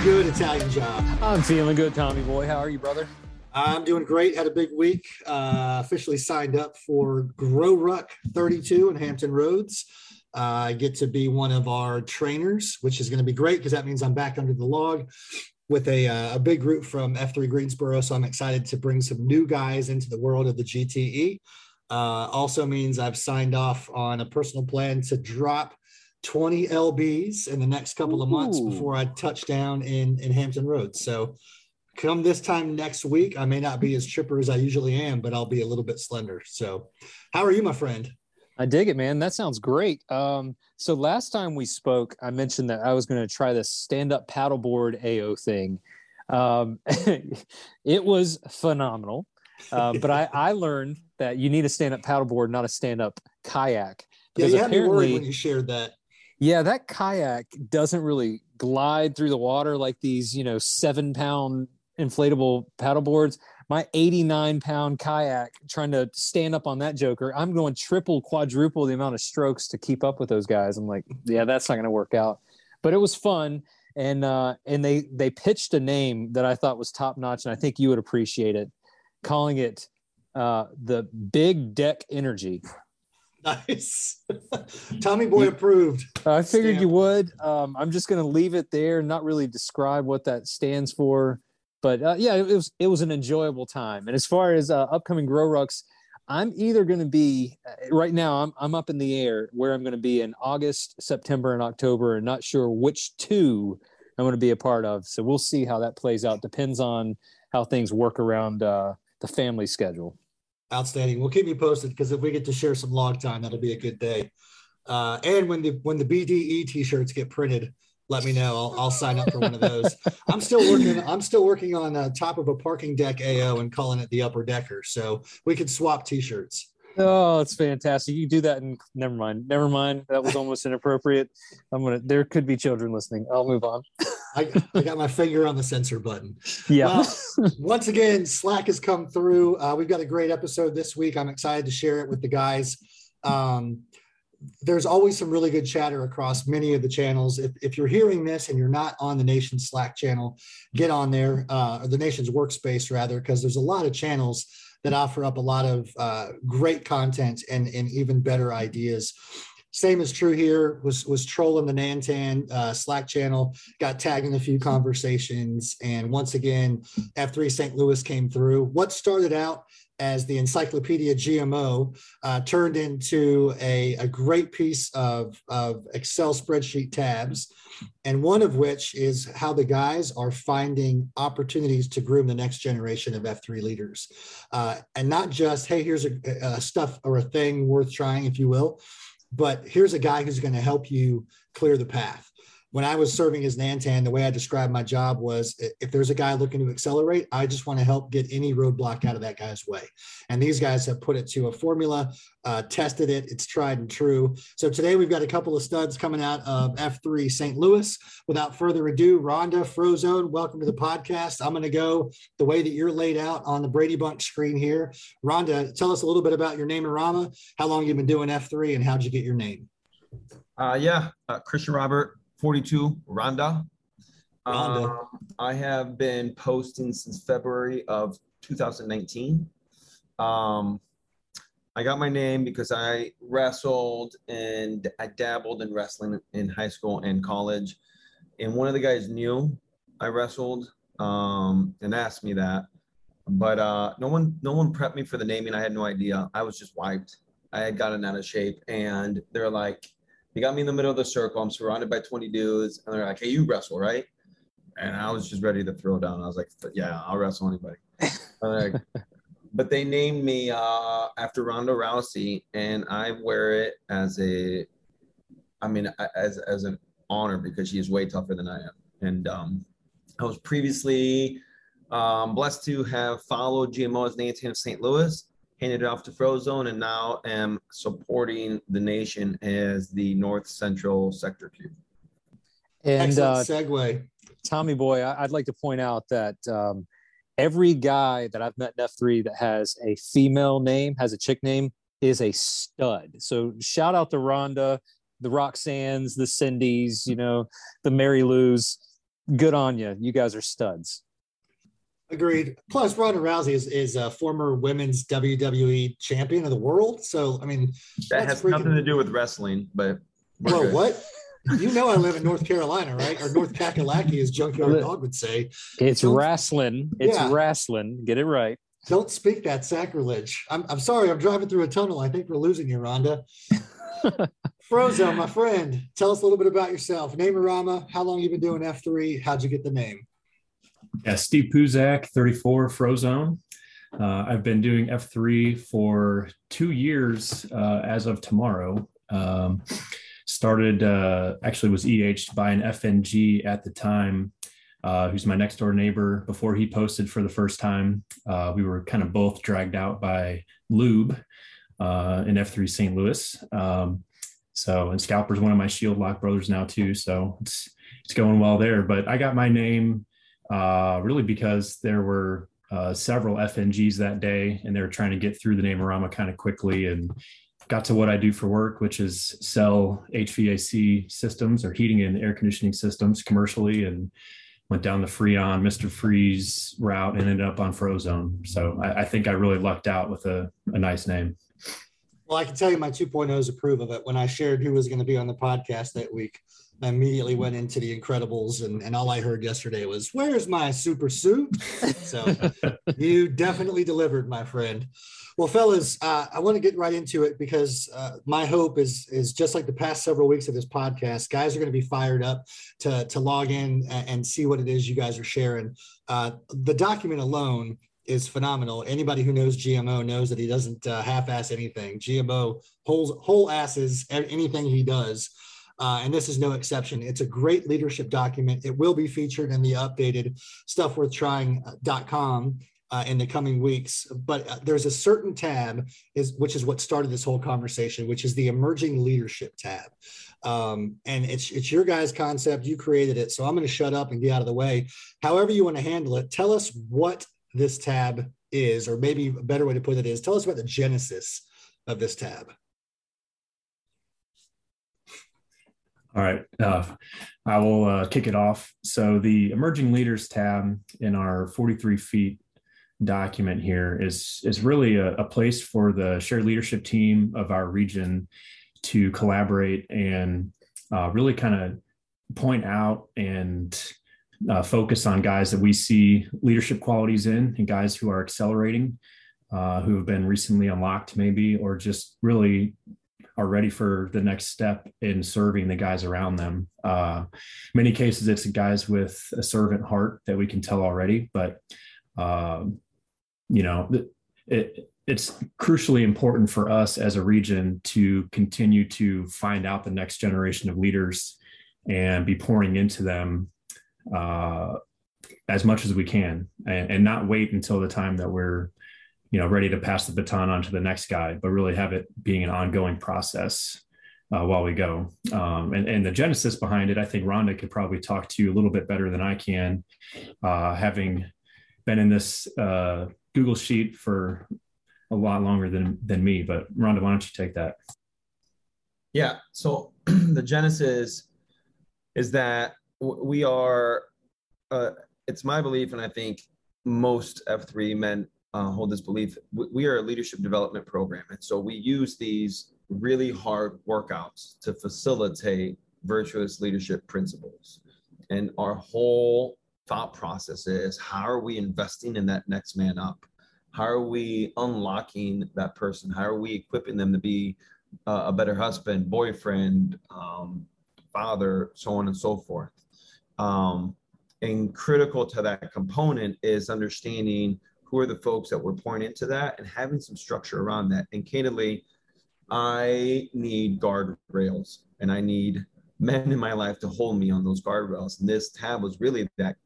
good Italian job. I'm feeling good, Tommy boy. How are you, brother? I'm doing great. Had a big week. Uh, officially signed up for Grow Ruck 32 in Hampton Roads. Uh, I get to be one of our trainers, which is going to be great because that means I'm back under the log with a, uh, a big group from F3 Greensboro. So I'm excited to bring some new guys into the world of the GTE. Uh, also means I've signed off on a personal plan to drop 20 LBs in the next couple of months Ooh. before I touch down in, in Hampton Roads. So come this time next week, I may not be as chipper as I usually am, but I'll be a little bit slender. So how are you, my friend? I dig it, man. That sounds great. Um, so last time we spoke, I mentioned that I was going to try this stand-up paddleboard AO thing. Um, it was phenomenal, uh, but I, I learned that you need a stand-up paddleboard, not a stand-up kayak. Yeah, you had me worried when you shared that. Yeah, that kayak doesn't really glide through the water like these, you know, seven pound inflatable paddle boards. My 89 pound kayak trying to stand up on that joker, I'm going triple, quadruple the amount of strokes to keep up with those guys. I'm like, yeah, that's not going to work out. But it was fun. And uh, and they they pitched a name that I thought was top notch, and I think you would appreciate it, calling it uh, the Big Deck Energy. Nice. Tommy Boy approved. I figured you would. Um, I'm just going to leave it there, not really describe what that stands for. But uh, yeah, it was it was an enjoyable time. And as far as uh, upcoming grow rucks, I'm either going to be uh, right now. I'm I'm up in the air where I'm going to be in August, September, and October, and not sure which two I'm going to be a part of. So we'll see how that plays out. Depends on how things work around uh, the family schedule. Outstanding. We'll keep you posted because if we get to share some log time, that'll be a good day. Uh, and when the when the BDE t-shirts get printed, let me know. I'll, I'll sign up for one of those. I'm still working. I'm still working on uh, top of a parking deck AO and calling it the upper decker. So we could swap t-shirts. Oh, it's fantastic. You do that and never mind. Never mind. That was almost inappropriate. I'm gonna there could be children listening. I'll move on. I, I got my finger on the censor button. Yeah. Well, once again, Slack has come through. Uh, we've got a great episode this week. I'm excited to share it with the guys. Um, there's always some really good chatter across many of the channels. If, if you're hearing this and you're not on the nation's Slack channel, get on there, uh, or the nation's workspace rather, because there's a lot of channels that offer up a lot of uh, great content and, and even better ideas. Same is true here. Was was trolling the Nantan uh, Slack channel, got tagged in a few conversations, and once again, F3 St. Louis came through. What started out as the Encyclopedia GMO uh, turned into a, a great piece of, of Excel spreadsheet tabs, and one of which is how the guys are finding opportunities to groom the next generation of F3 leaders. Uh, and not just, hey, here's a, a stuff or a thing worth trying, if you will, but here's a guy who's going to help you clear the path when I was serving as Nantan, the way I described my job was if there's a guy looking to accelerate, I just want to help get any roadblock out of that guy's way. And these guys have put it to a formula, uh, tested it, it's tried and true. So today we've got a couple of studs coming out of F3 St. Louis. Without further ado, Ronda Frozone, welcome to the podcast. I'm going to go the way that you're laid out on the Brady Bunch screen here. Ronda, tell us a little bit about your name and Rama, how long you've been doing F3, and how'd you get your name? Uh, yeah, uh, Christian Robert, 42, Ronda. Ronda. Um, I have been posting since February of 2019. Um, I got my name because I wrestled and I dabbled in wrestling in high school and college. And one of the guys knew I wrestled um, and asked me that. But uh, no one, no one prepped me for the naming. I had no idea. I was just wiped. I had gotten out of shape, and they're like, "They got me in the middle of the circle. I'm surrounded by 20 dudes, and they're like, "Hey, you wrestle, right?" And I was just ready to throw down. I was like, "Yeah, I'll wrestle anybody." Like, but they named me uh, after Ronda Rousey, and I wear it as a, I mean, as as an honor because she is way tougher than I am. And um, I was previously um, blessed to have followed GMO as Nantan of St. Louis, handed it off to Frozone, and now am supporting the nation as the North Central Sector Q. And uh, Excellent segue. Tommy Boy, I- I'd like to point out that um, every guy that I've met in F3 that has a female name, has a chick name, is a stud. So shout out to Ronda, the Roxannes, the Cindy's, you know, the Mary Lou's. good on you. You guys are studs. Agreed. Plus, Ronda Rousey is, is a former women's WWE champion of the world. So, I mean, that has freaking... nothing to do with wrestling, but. Whoa, what? you know I live in North Carolina, right? Or North Kakalaki, as Junkyard Dog would say. It's Don't, wrestling. It's yeah. wrestling. Get it right. Don't speak that sacrilege. I'm, I'm sorry. I'm driving through a tunnel. I think we're losing you, Ronda. Frozo, my friend, tell us a little bit about yourself. Name-A-Rama, how long you been doing F3? How'd you get the name? Yeah, Steve Puzak, 34, Frozone. Uh, I've been doing F3 for two years uh, as of tomorrow. Um, started, uh, actually was EH'd by an FNG at the time, uh, who's my next door neighbor. Before he posted for the first time, uh, we were kind of both dragged out by Lube uh, in F3 St. Louis. Um, so, and Scalper's one of my Shield Lock brothers now too. So it's, it's going well there. But I got my name uh, really because there were uh, several FNGs that day, and they were trying to get through the Name-A-Rama kind of quickly, and got to what I do for work, which is sell HVAC systems or heating and air conditioning systems commercially, and went down the Freon Mr. Freeze route and ended up on Frozone. So I, I think I really lucked out with a, a nice name. Well, I can tell you my 2.0s approve of it. When I shared who was going to be on the podcast that week, I immediately went into the Incredibles, and, and all I heard yesterday was, Where's my super suit? So you definitely delivered, my friend. Well, fellas, uh, I want to get right into it because uh, my hope is is just like the past several weeks of this podcast, guys are going to be fired up to to log in and, see what it is you guys are sharing. Uh, the document alone is phenomenal. Anybody who knows GMO knows that he doesn't uh, half-ass anything. GMO whole whole asses anything he does. Uh, and this is no exception. It's a great leadership document. It will be featured in the updated stuffworthtrying.com uh, in the coming weeks. But uh, there's a certain tab is which is what started this whole conversation, which is the emerging leadership tab. Um, and it's it's your guys' concept. You created it, so I'm going to shut up and get out of the way. However you want to handle it, tell us what this tab is, or maybe a better way to put it is, tell us about the genesis of this tab. All right. Uh, I will uh, kick it off. So, the emerging leaders tab in our 43 feet document here is is really a, a, place for the shared leadership team of our region to collaborate and uh, really kind of point out and uh, focus on guys that we see leadership qualities in and guys who are accelerating uh, who have been recently unlocked maybe or just really are ready for the next step in serving the guys around them. Uh, many cases it's guys with a servant heart that we can tell already but um, you know, it, it's crucially important for us as a region to continue to find out the next generation of leaders and be pouring into them uh, as much as we can and, and, not wait until the time that we're you know ready to pass the baton on to the next guy but really have it being an ongoing process uh, while we go um, and, and the genesis behind it i think ronda could probably talk to you a little bit better than i can uh, having been in this uh, Google Sheet for a lot longer than than me. But Ronda, why don't you take that? Yeah. So the genesis is that we are. Uh, it's my belief, and I think most F3 men uh, hold this belief. We are a leadership development program, and so we use these really hard workouts to facilitate virtuous leadership principles. And our whole thought process is how are we investing in that next man up? How are we unlocking that person? How are we equipping them to be uh, a better husband, boyfriend, um, father, so on and so forth? Um, and critical to that component is understanding who are the folks that we're pouring into that and having some structure around that. And candidly, I need guardrails and I need men in my life to hold me on those guardrails. And this tab was really that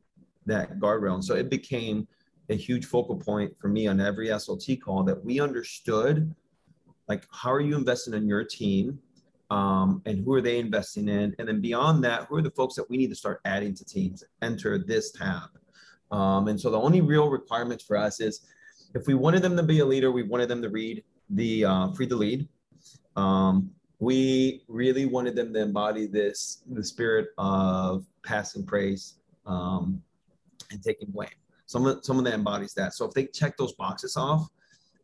that guardrail. And so it became a huge focal point for me on every SLT call that we understood like how are you investing in your team um, and who are they investing in and then beyond that who are the folks that we need to start adding to teams enter this tab um, and so the only real requirements for us is if we wanted them to be a leader we wanted them to read the uh, Freed to Lead um, we really wanted them to embody this the spirit of passing praise um, and taking blame. Someone, someone that embodies that. So if they check those boxes off,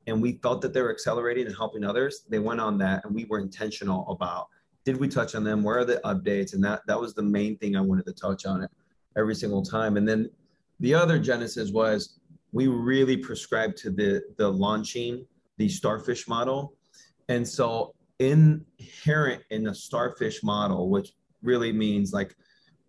and we felt that they were accelerating and helping others, they went on that, and we were intentional about did we touch on them? Where are the updates? And that that was the main thing I wanted to touch on it every single time. And then the other genesis was we really prescribed to the the launching the starfish model, and so inherent in the starfish model, which really means like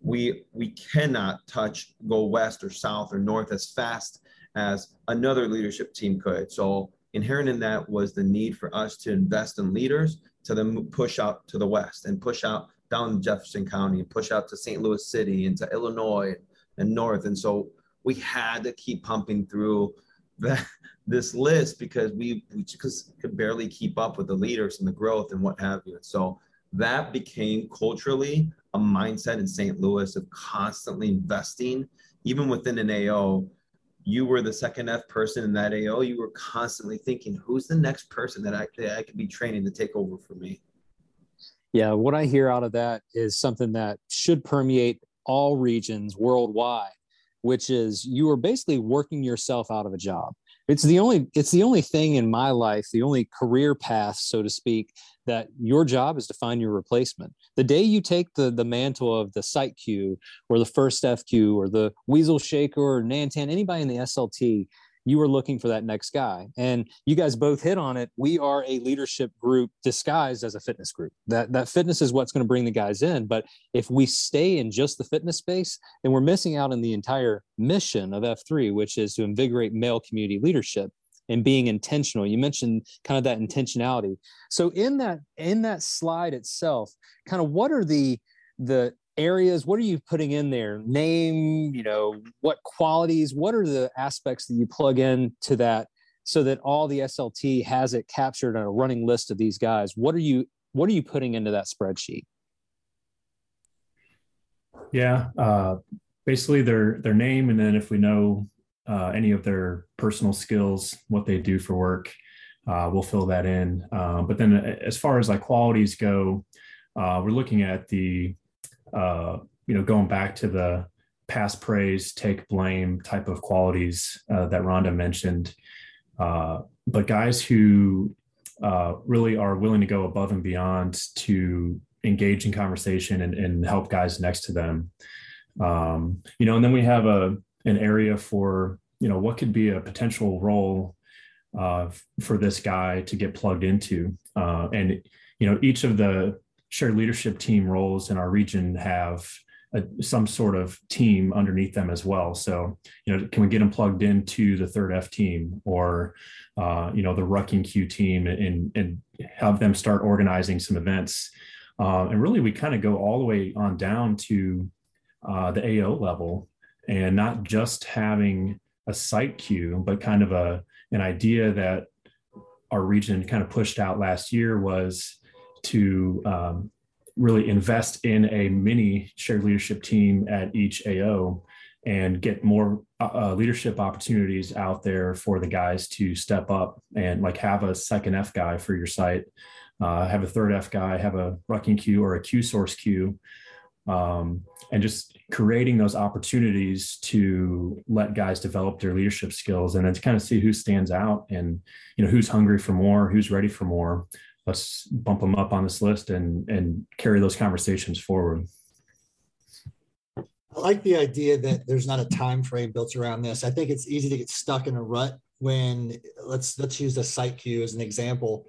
we we cannot touch go west or south or north as fast as another leadership team could. So inherent in that was the need for us to invest in leaders to then push out to the west and push out down Jefferson County and push out to St. Louis City and to Illinois and north. And so we had to keep pumping through that this list because we, we just could barely keep up with the leaders and the growth and what have you. So that became culturally a mindset in St. Louis of constantly investing, even within an AO. You were the second F person in that AO. You were constantly thinking, who's the next person that I, that I could be training to take over for me? Yeah, what I hear out of that is something that should permeate all regions worldwide, which is you are basically working yourself out of a job. It's the only it's the only thing in my life the only career path so to speak that your job is to find your replacement. The day you take the the mantle of the site q or the first fq or the weasel shaker or nantan anybody in the slt you are looking for that next guy. And you guys both hit on it. We are a leadership group disguised as a fitness group. That that fitness is what's going to bring the guys in. But if we stay in just the fitness space then we're missing out on the entire mission of f3 which is to invigorate male community leadership and being intentional. You mentioned kind of that intentionality. So in that in that slide itself kind of what are the the areas what are you putting in there? Name you know what qualities what are the aspects that you plug in to that so that all the slt has it captured on a running list of these guys? What are you what are you putting into that spreadsheet? Yeah uh, basically their their name and then if we know uh, any of their personal skills what they do for work uh, we'll fill that in. Uh, but then as far as like qualities go uh, we're looking at the uh, you know, going back to the pass praise, take blame type of qualities uh, that Ronda mentioned. Uh, but guys who uh, really are willing to go above and beyond to engage in conversation and, and help guys next to them. Um, you know, and then we have a an area for you know what could be a potential role uh, for this guy to get plugged into, uh, and you know each of the shared leadership team roles in our region have a, some sort of team underneath them as well. So, you know, can we get them plugged into the third F team or, uh, you know, the Rucking Q team and, and have them start organizing some events? Uh, and really, we kind of go all the way on down to uh, the AO level and not just having a site queue, but kind of a an idea that our region kind of pushed out last year was to um, really invest in a mini shared leadership team at each AO and get more uh, uh, leadership opportunities out there for the guys to step up and like have a second F guy for your site, uh, have a third F guy, have a rucking queue or a Q source queue, um, and just creating those opportunities to let guys develop their leadership skills and then to kind of see who stands out and you know who's hungry for more, who's ready for more let's bump them up on this list and and carry those conversations forward. I like the idea that there's not a time frame built around this. I think it's easy to get stuck in a rut when let's let's use the site queue as an example.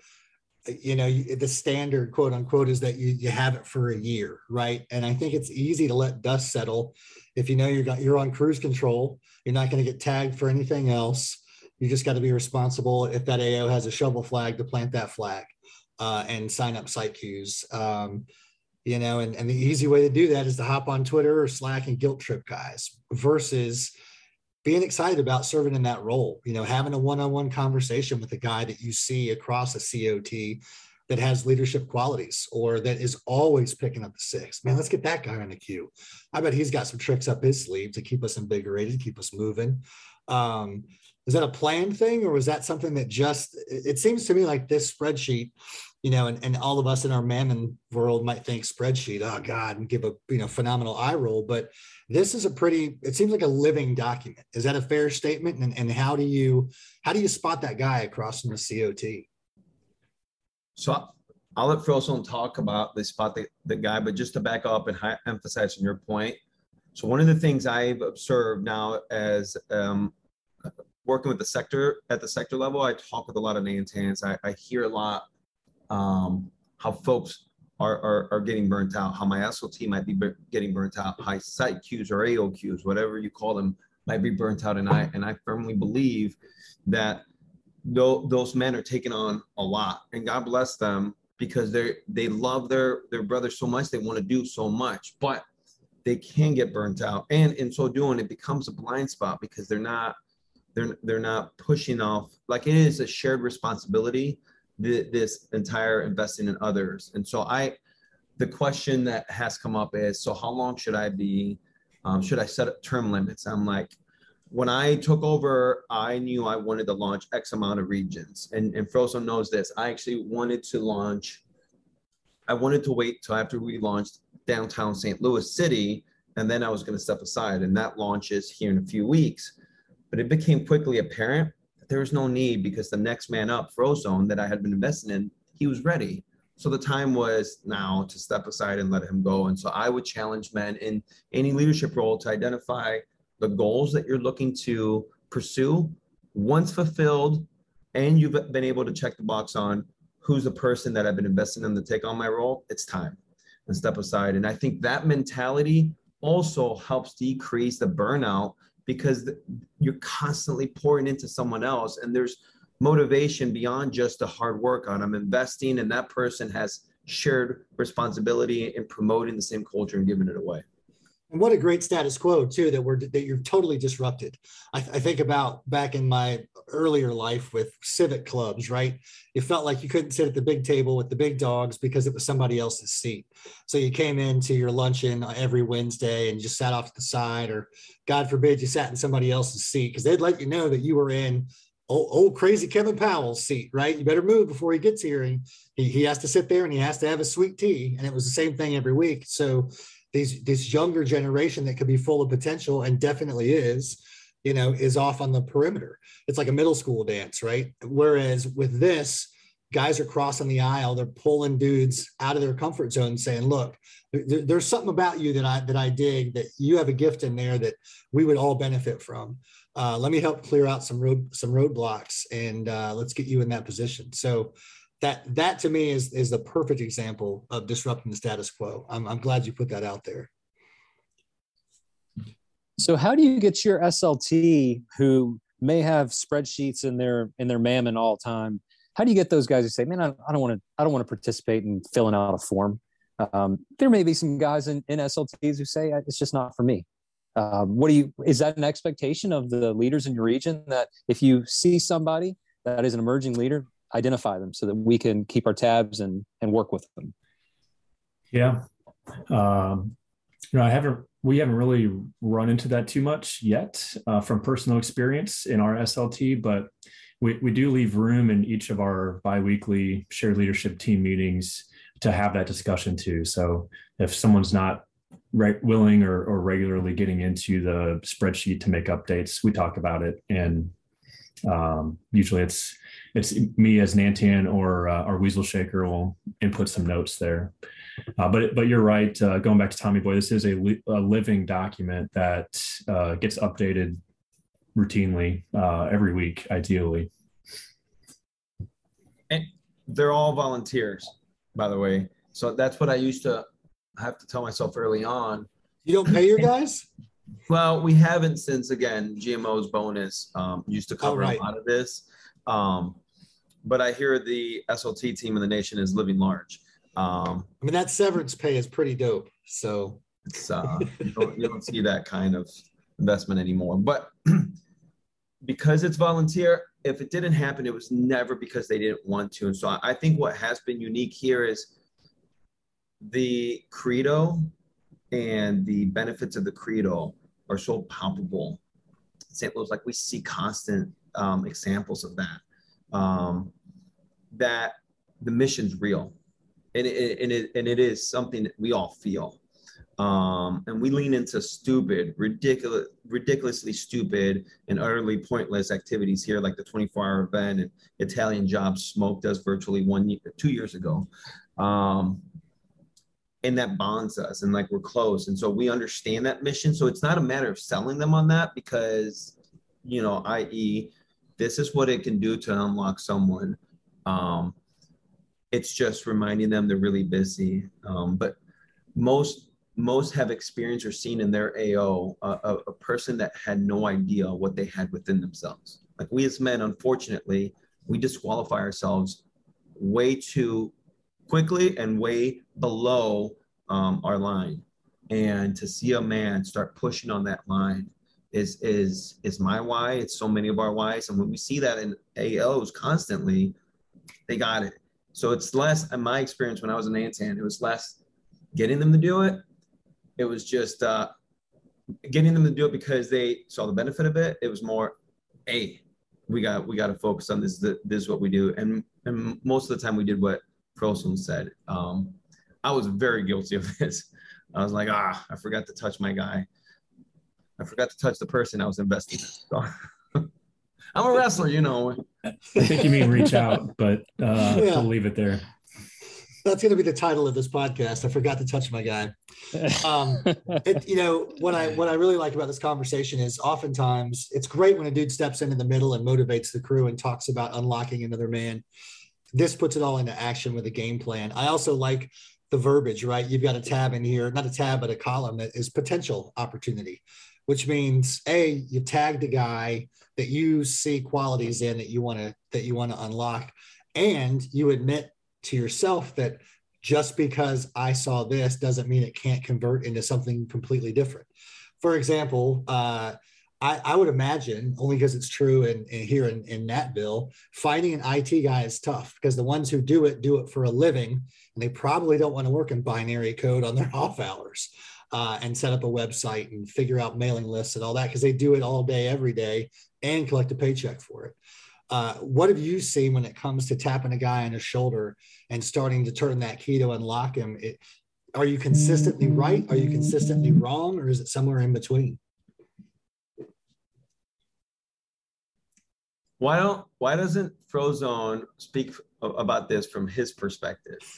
You know the standard quote unquote is that you, you have it for a year right? And i think it's easy to let dust settle if you know you're got you're on cruise control. You're not going to get tagged for anything else. You just got to be responsible if that ao has a shovel flag to plant that flag uh, and sign up site queues. Um, you know, and, and the easy way to do that is to hop on Twitter or Slack and guilt trip guys versus being excited about serving in that role, you know, having a one-on-one conversation with a guy that you see across a COT that has leadership qualities or that is always picking up the six. Man, let's get that guy on the queue. I bet he's got some tricks up his sleeve to keep us invigorated, keep us moving. Um, is that a planned thing or was that something that just it seems to me like this spreadsheet you know, and, and all of us in our Mammon world might think spreadsheet, oh God, and give a you know phenomenal eye roll. But this is a pretty, it seems like a living document. Is that a fair statement? And, and how do you how do you spot that guy across from the COT? So I'll let Frozone talk about the spot the, the guy, but just to back up and hi- emphasize on your point. So one of the things I've observed now as um, working with the sector at the sector level, I talk with a lot of Nantans. I, I hear a lot um, how folks are, are, are getting burnt out, how my SLT might be getting burnt out, high site queues or AOQs, whatever you call them, might be burnt out. And I and I firmly believe that th- those men are taking on a lot, and God bless them because they they love their their brother so much, they want to do so much, but they can get burnt out, and in so doing, it becomes a blind spot because they're not they're they're not pushing off like it is a shared responsibility this entire investing in others. And so I, the question that has come up is, so how long should I be? Um, should I set up term limits? I'm like, when I took over, I knew I wanted to launch X amount of regions. And, and Frozone knows this. I actually wanted to launch, I wanted to wait till after we launched downtown St. Louis City, and then I was going to step aside. And that launches here in a few weeks. But it became quickly apparent that there was no need because the next man up, Frozone, that I had been investing in, he was ready. So the time was now to step aside and let him go. And so I would challenge men in any leadership role to identify the goals that you're looking to pursue. Once fulfilled, and you've been able to check the box on who's the person that I've been investing in to take on my role, it's time and step aside. And I think that mentality also helps decrease the burnout because you're constantly pouring into someone else and there's motivation beyond just the hard work on i'm investing and that person has shared responsibility in promoting the same culture and giving it away and what a great status quo too that we're that you're totally disrupted. I, I, think about back in my earlier life with civic clubs, right? It felt like you couldn't sit at the big table with the big dogs because it was somebody else's seat. So you came into your luncheon every Wednesday and just sat off to the side, or God forbid you sat in somebody else's seat because they'd let you know that you were in old, old, crazy Kevin Powell's seat, right? You better move before he gets here. And he, he has to sit there and he has to have a sweet tea. And it was the same thing every week. So these this younger generation that could be full of potential and definitely is you know is off on the perimeter. It's like a middle school dance right? Whereas with this guys are crossing the aisle they're pulling dudes out of their comfort zone saying look there, there's something about you that i that i dig that you have a gift in there that we would all benefit from. Uh, let me help clear out some road some roadblocks and uh, let's get you in that position. So that that to me is is the perfect example of disrupting the status quo. I'm, I'm glad you put that out there. So how do you get your SLT who may have spreadsheets in their in their mammon all time? How do you get those guys to say, "Man, I, I don't want to I don't want to participate in filling out a form"? Um, there may be some guys in, in SLTs who say it's just not for me. Um, what do you? Is that an expectation of the leaders in your region that if you see somebody that is an emerging leader, identify them so that we can keep our tabs and and work with them. Yeah. Um, you know i haven't we haven't really run into that too much yet uh, from personal experience in our slt but we, we do leave room in each of our biweekly shared leadership team meetings to have that discussion too. So if someone's not right willing or, or regularly getting into the spreadsheet to make updates we talk about it and um, usually it's it's me as Nantan or uh, our Weasel Shaker will input some notes there. Uh, but but you're right. Uh, going back to Tommy Boy, this is a, li- a living document that uh, gets updated routinely uh, every week, ideally. And they're all volunteers, by the way. So that's what I used to have to tell myself early on. You don't pay your guys? Well, we haven't since again GMO's bonus um, used to cover oh, right. a lot of this. Um, but I hear the SLT team in the nation is living large. Um, I mean, that severance pay is pretty dope. So it's uh, you, don't, you don't see that kind of investment anymore. But because it's volunteer, if it didn't happen, it was never because they didn't want to. And so I think what has been unique here is the credo and the benefits of the credo are so palpable. St. Louis, like we see constant um, examples of that um, that the mission's real, and it, and it and it is something that we all feel. Um, and we lean into stupid, ridiculous, ridiculously stupid and utterly pointless activities here, like the 24-hour event and Italian Job smoked us virtually one year, two years ago. Um, and that bonds us and like we're close and so we understand that mission so it's not a matter of selling them on that because you know i.e this is what it can do to unlock someone. Um, it's just reminding them they're really busy. Um, but most most have experienced or seen in their ao a, a person that had no idea what they had within themselves. Like we as men unfortunately we disqualify ourselves way too quickly and way below um, our line. And to see a man start pushing on that line is is is my why. It's so many of our whys. And when we see that in AOs constantly, they got it. So it's less, in my experience when I was in Nantan, it was less getting them to do it. It was just uh, getting them to do it because they saw the benefit of it. It was more, hey, we got we got to focus on this. This is what we do. And and most of the time we did what Frozone said. Um, I was very guilty of this. I was like, ah, I forgot to touch my guy. I forgot to touch the person I was investing in. So, I'm a wrestler, you know. I think you mean reach out, but uh, yeah. I'll leave it there. That's going to be the title of this podcast. I forgot to touch my guy. Um, it, you know what I what I really like about this conversation is oftentimes it's great when a dude steps in in the middle and motivates the crew and talks about unlocking another man this puts it all into action with a game plan. I also like the verbiage, right? You've got a tab in here, not a tab, but a column that is potential opportunity, which means a you tagged a guy that you see qualities in that you want to that you want to unlock, and you admit to yourself that just because I saw this doesn't mean it can't convert into something completely different. For example, uh, I, I would imagine, only because it's true in here in, in Natville, finding an IT guy is tough because the ones who do it do it for a living, and they probably don't want to work in binary code on their off hours uh, and set up a website and figure out mailing lists and all that because they do it all day, every day, and collect a paycheck for it. Uh, what have you seen when it comes to tapping a guy on his shoulder and starting to turn that key to unlock him? It, are you consistently right? Are you consistently wrong, or is it somewhere in between? Why don't why doesn't Frozone speak about this from his perspective?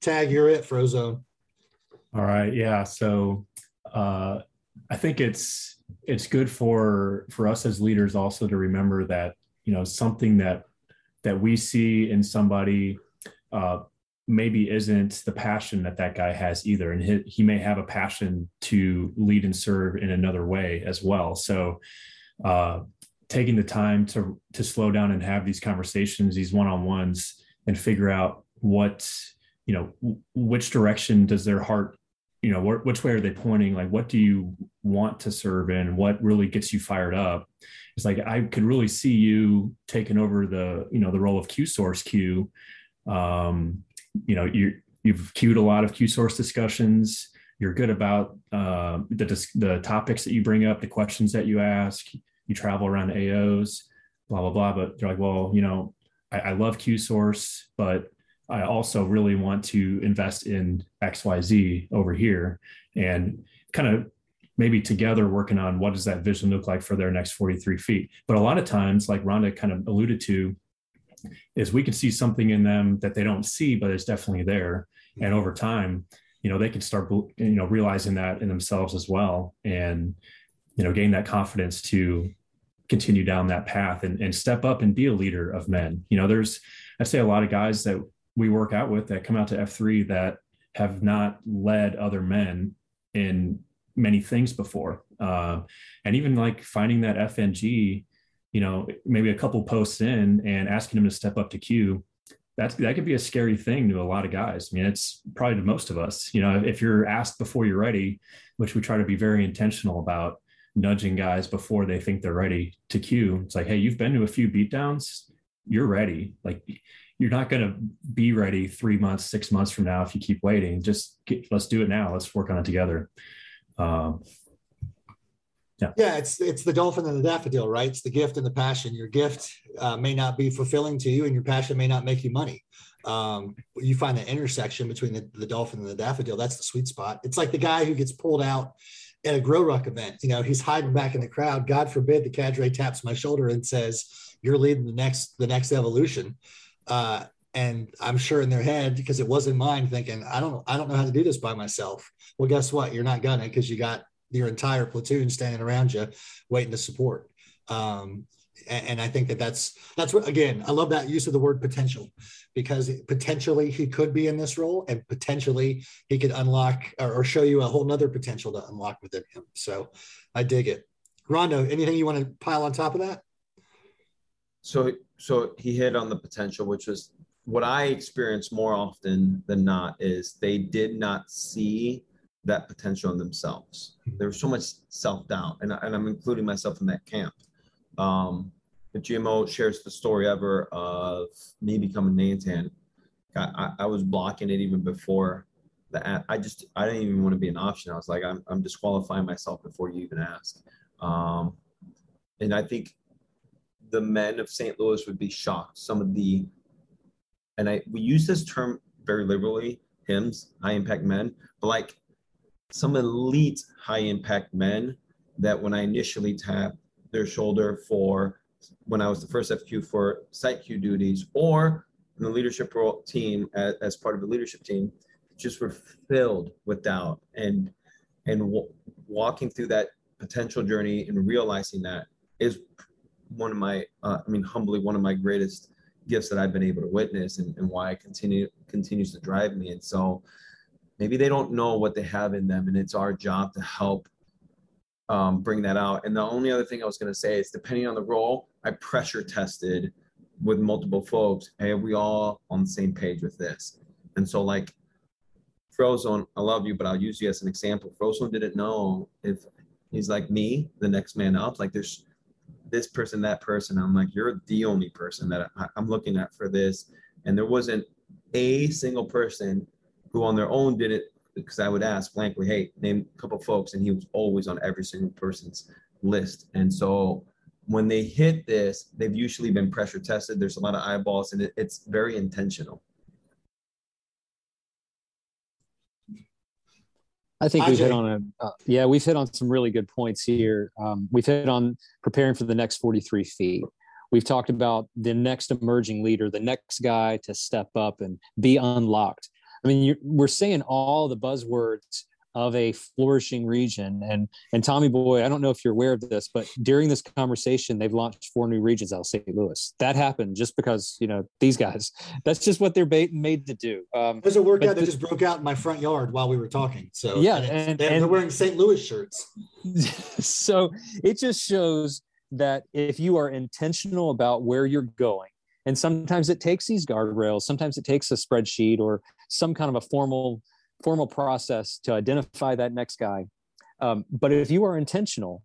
Tag, you're it, Frozone. All right, yeah. So uh, I think it's it's good for for us as leaders also to remember that you know something that that we see in somebody uh, maybe isn't the passion that that guy has either and he, he may have a passion to lead and serve in another way as well so uh, taking the time to to slow down and have these conversations these one-on-ones and figure out what you know which direction does their heart you know wh- which way are they pointing? Like what do you want to serve in? What really gets you fired up? It's like i could really see you taking over the you know the role of q source q. Um you know you you've queued a lot of q source discussions. You're good about uh, the the topics that you bring up the questions that you ask. You travel around AOs, blah, blah, blah. But they're like, well, you know, I, I love Q source, but I also really want to invest in XYZ over here and kind of maybe together working on what does that vision look like for their next 43 feet. But a lot of times, like Ronda kind of alluded to, is we can see something in them that they don't see, but it's definitely there. And mm-hmm. over time, you know, they can start, you know, realizing that in themselves as well. And you know gain that confidence to continue down that path and, and step up and be a leader of men you know there's i say a lot of guys that we work out with that come out to f3 that have not led other men in many things before uh, and even like finding that fng you know maybe a couple posts in and asking them to step up to q that's that could be a scary thing to a lot of guys. I mean, it's probably to most of us. You know, if you're asked before you're ready, which we try to be very intentional about, nudging guys before they think they're ready to queue. It's like, hey, you've been to a few beatdowns, you're ready. Like you're not going to be ready three months, six months from now if you keep waiting. Just get, let's do it now. Let's work on it together. Um, Yeah. Yeah, it's it's the dolphin and the daffodil, right? It's the gift and the passion. Your gift uh, may not be fulfilling to you, and your passion may not make you money. Um, you find the intersection between the, the dolphin and the daffodil. That's the sweet spot. It's like the guy who gets pulled out at a grow ruck event. You know, he's hiding back in the crowd. God forbid the cadre taps my shoulder and says, "You're leading the next the next evolution." Uh, and I'm sure in their head because it wasn't mine, thinking, "I don't I don't know how to do this by myself." Well, guess what? You're not gonna because you got your entire platoon standing around you, waiting to support. Um, and, and I think that that's that's what again I love that use of the word potential because potentially he could be in this role and potentially he could unlock or, or show you a whole nother potential to unlock within him. So I dig it. Rondo, anything you want to pile on top of that? So so he hit on the potential, which was what I experienced more often than not is they did not see that potential in themselves. There was so much self doubt, and, and I'm including myself in that camp. Um, the GMO shares the story ever of me becoming Nantan. I, I, I was blocking it even before the I just I didn't even want to be an option. I was like, I'm, I'm disqualifying myself before you even ask. Um, and I think the men of St. Louis would be shocked. Some of the, and I we use this term very liberally, HIMS, high impact men, but like some elite high impact men that when I initially tapped their shoulder for when I was the first FQ for site Q duties or in the leadership role team as, as part of the leadership team, just were filled with doubt and and w- walking through that potential journey and realizing that is one of my uh, I mean humbly one of my greatest gifts that I've been able to witness and, and why it continue continues to drive me. And so maybe they don't know what they have in them and it's our job to help um, bring that out. And the only other thing I was going to say is depending on the role, I pressure tested with multiple folks. Hey, are we all on the same page with this? And so, like, Frozone, I love you, but I'll use you as an example. Frozone didn't know if he's like me, the next man up. Like, there's this person, that person. I'm like, you're the only person that I'm looking at for this. And there wasn't a single person who on their own did it because I would ask blankly, hey, name a couple folks, and he was always on every single person's list. And so when they hit this, they've usually been pressure tested. There's a lot of eyeballs, and it, it's very intentional. I think we've hit on a uh, yeah, we've hit on some really good points here. Um, we've hit on preparing for the next 43 feet. We've talked about the next emerging leader, the next guy to step up and be unlocked. I mean, we're saying all the buzzwords of a flourishing region. And and Tommy Boy, I don't know if you're aware of this, but during this conversation, they've launched four new regions out of St. Louis. That happened just because you know these guys. That's just what they're made to do. Um, There's a workout that just broke out in my front yard while we were talking. So yeah, and, and, and, they're wearing St. Louis shirts. so it just shows that if you are intentional about where you're going and sometimes it takes these guardrails sometimes it takes a spreadsheet or some kind of a formal formal process to identify that next guy. Um, but if you are intentional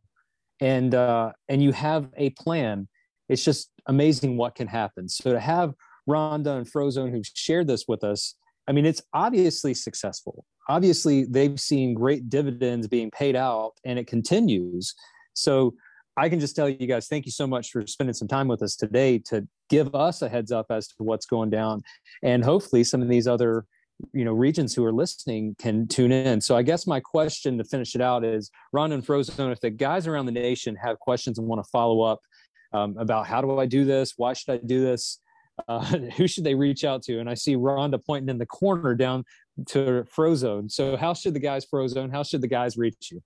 and uh, and you have a plan, it's just amazing what can happen. So to have Ronda and Frozone who've shared this with us, I mean, it's obviously successful. Obviously, they've seen great dividends being paid out, and it continues. So I can just tell you guys, thank you so much for spending some time with us today to give us a heads up as to what's going down, and hopefully some of these other you know regions who are listening can tune in. So i guess my question to finish it out is ron and frozone if the guys around the nation have questions and want to follow up um, about how do i do this? Why should i do this? Uh, who should they reach out to? And i see ronda pointing in the corner down to frozone. So how should the guys frozone how should the guys reach you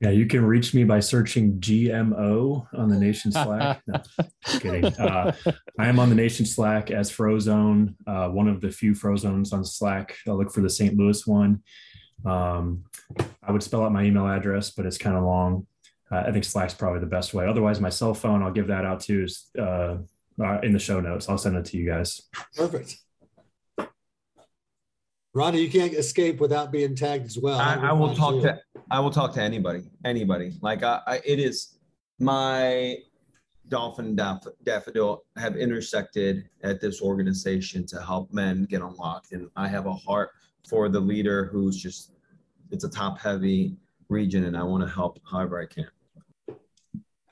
yeah, you can reach me by searching GMO on the Nation Slack. No, just kidding. Uh, I am on the Nation Slack as Frozone, uh, one of the few Frozones on Slack. I'll look for the St. Louis one. Um, I would spell out my email address, but it's kind of long. Uh, I think Slack's probably the best way. Otherwise, my cell phone, I'll give that out too, is uh, uh, in the show notes. I'll send it to you guys. Perfect. Ronnie, you can't escape without being tagged as well. I, I will talk to I will talk to anybody, anybody. Like I, I it is my dolphin daff, daffodil have intersected at this organization to help men get unlocked, and I have a heart for the leader who's just it's a top heavy region, and I want to help however I can.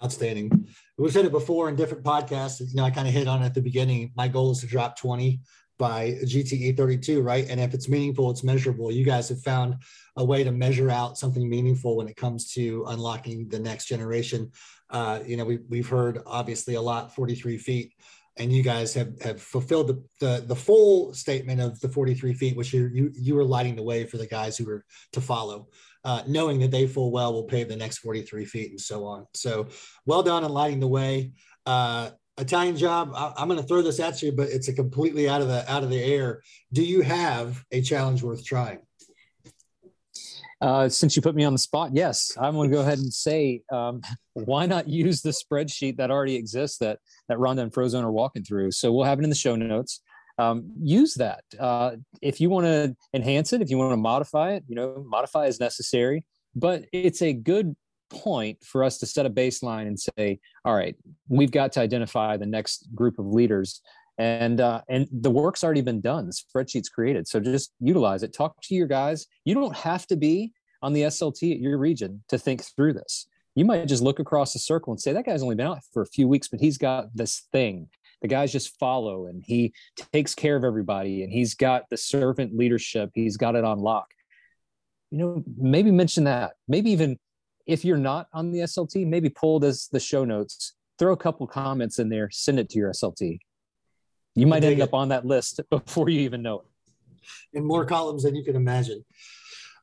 Outstanding. We've said it before in different podcasts. You know, I kind of hit on it at the beginning. My goal is to drop 20 by GTE 32, right? And if it's meaningful, it's measurable. You guys have found a way to measure out something meaningful when it comes to unlocking the next generation. Uh, you know, we, we've heard obviously a lot 43 feet, and you guys have, have fulfilled the, the, the full statement of the 43 feet, which you, you, you were lighting the way for the guys who were to follow uh, knowing that they full well will pave the next 43 feet and so on. So well done on lighting the way. Uh, Italian job. I, am going to throw this at you, but it's a completely out of the out of the air. Do you have a challenge worth trying? Uh, since you put me on the spot, yes, I'm going to go ahead and say, um, why not use the spreadsheet that already exists that that Ronda and Frozone are walking through? So we'll have it in the show notes um, use that. Uh, if you want to enhance it, if you want to modify it, you know, modify as necessary. But it's a good point for us to set a baseline and say, all right, we've got to identify the next group of leaders. And uh, and the work's already been done. The spreadsheet's created, so just utilize it. Talk to your guys. You don't have to be on the SLT at your region to think through this. You might just look across the circle and say, that guy's only been out for a few weeks, but he's got this thing the guys just follow and he takes care of everybody and he's got the servant leadership he's got it on lock you know maybe mention that maybe even if you're not on the slt maybe pull this the show notes throw a couple comments in there send it to your slt you might end it. up on that list before you even know it. In more columns than you can imagine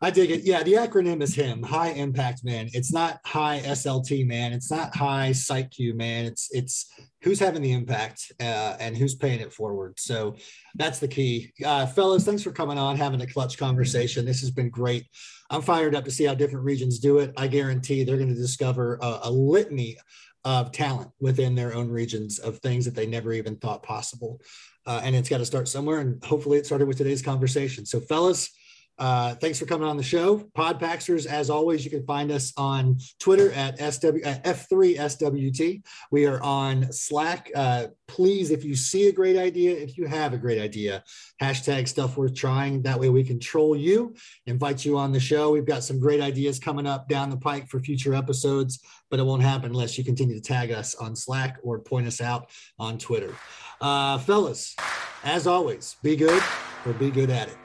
I dig it. Yeah, the acronym is HIM, High Impact Man. It's not High SLT Man. It's not High Q Man. It's it's who's having the impact uh, and who's paying it forward. So that's the key, uh, fellas. Thanks for coming on, having a clutch conversation. This has been great. I'm fired up to see how different regions do it. I guarantee they're going to discover a, a litany of talent within their own regions of things that they never even thought possible. Uh, and it's got to start somewhere. And hopefully, it started with today's conversation. So, fellas uh, thanks for coming on the show. Podpaxers, as always, you can find us on Twitter at SW at F3SWT. We are on Slack. Uh, please, if you see a great idea, if you have a great idea, hashtag stuff worth trying. That way we control you, invite you on the show. We've got some great ideas coming up down the pike for future episodes, but it won't happen unless you continue to tag us on Slack or point us out on Twitter. Uh, fellas, as always, be good or be good at it.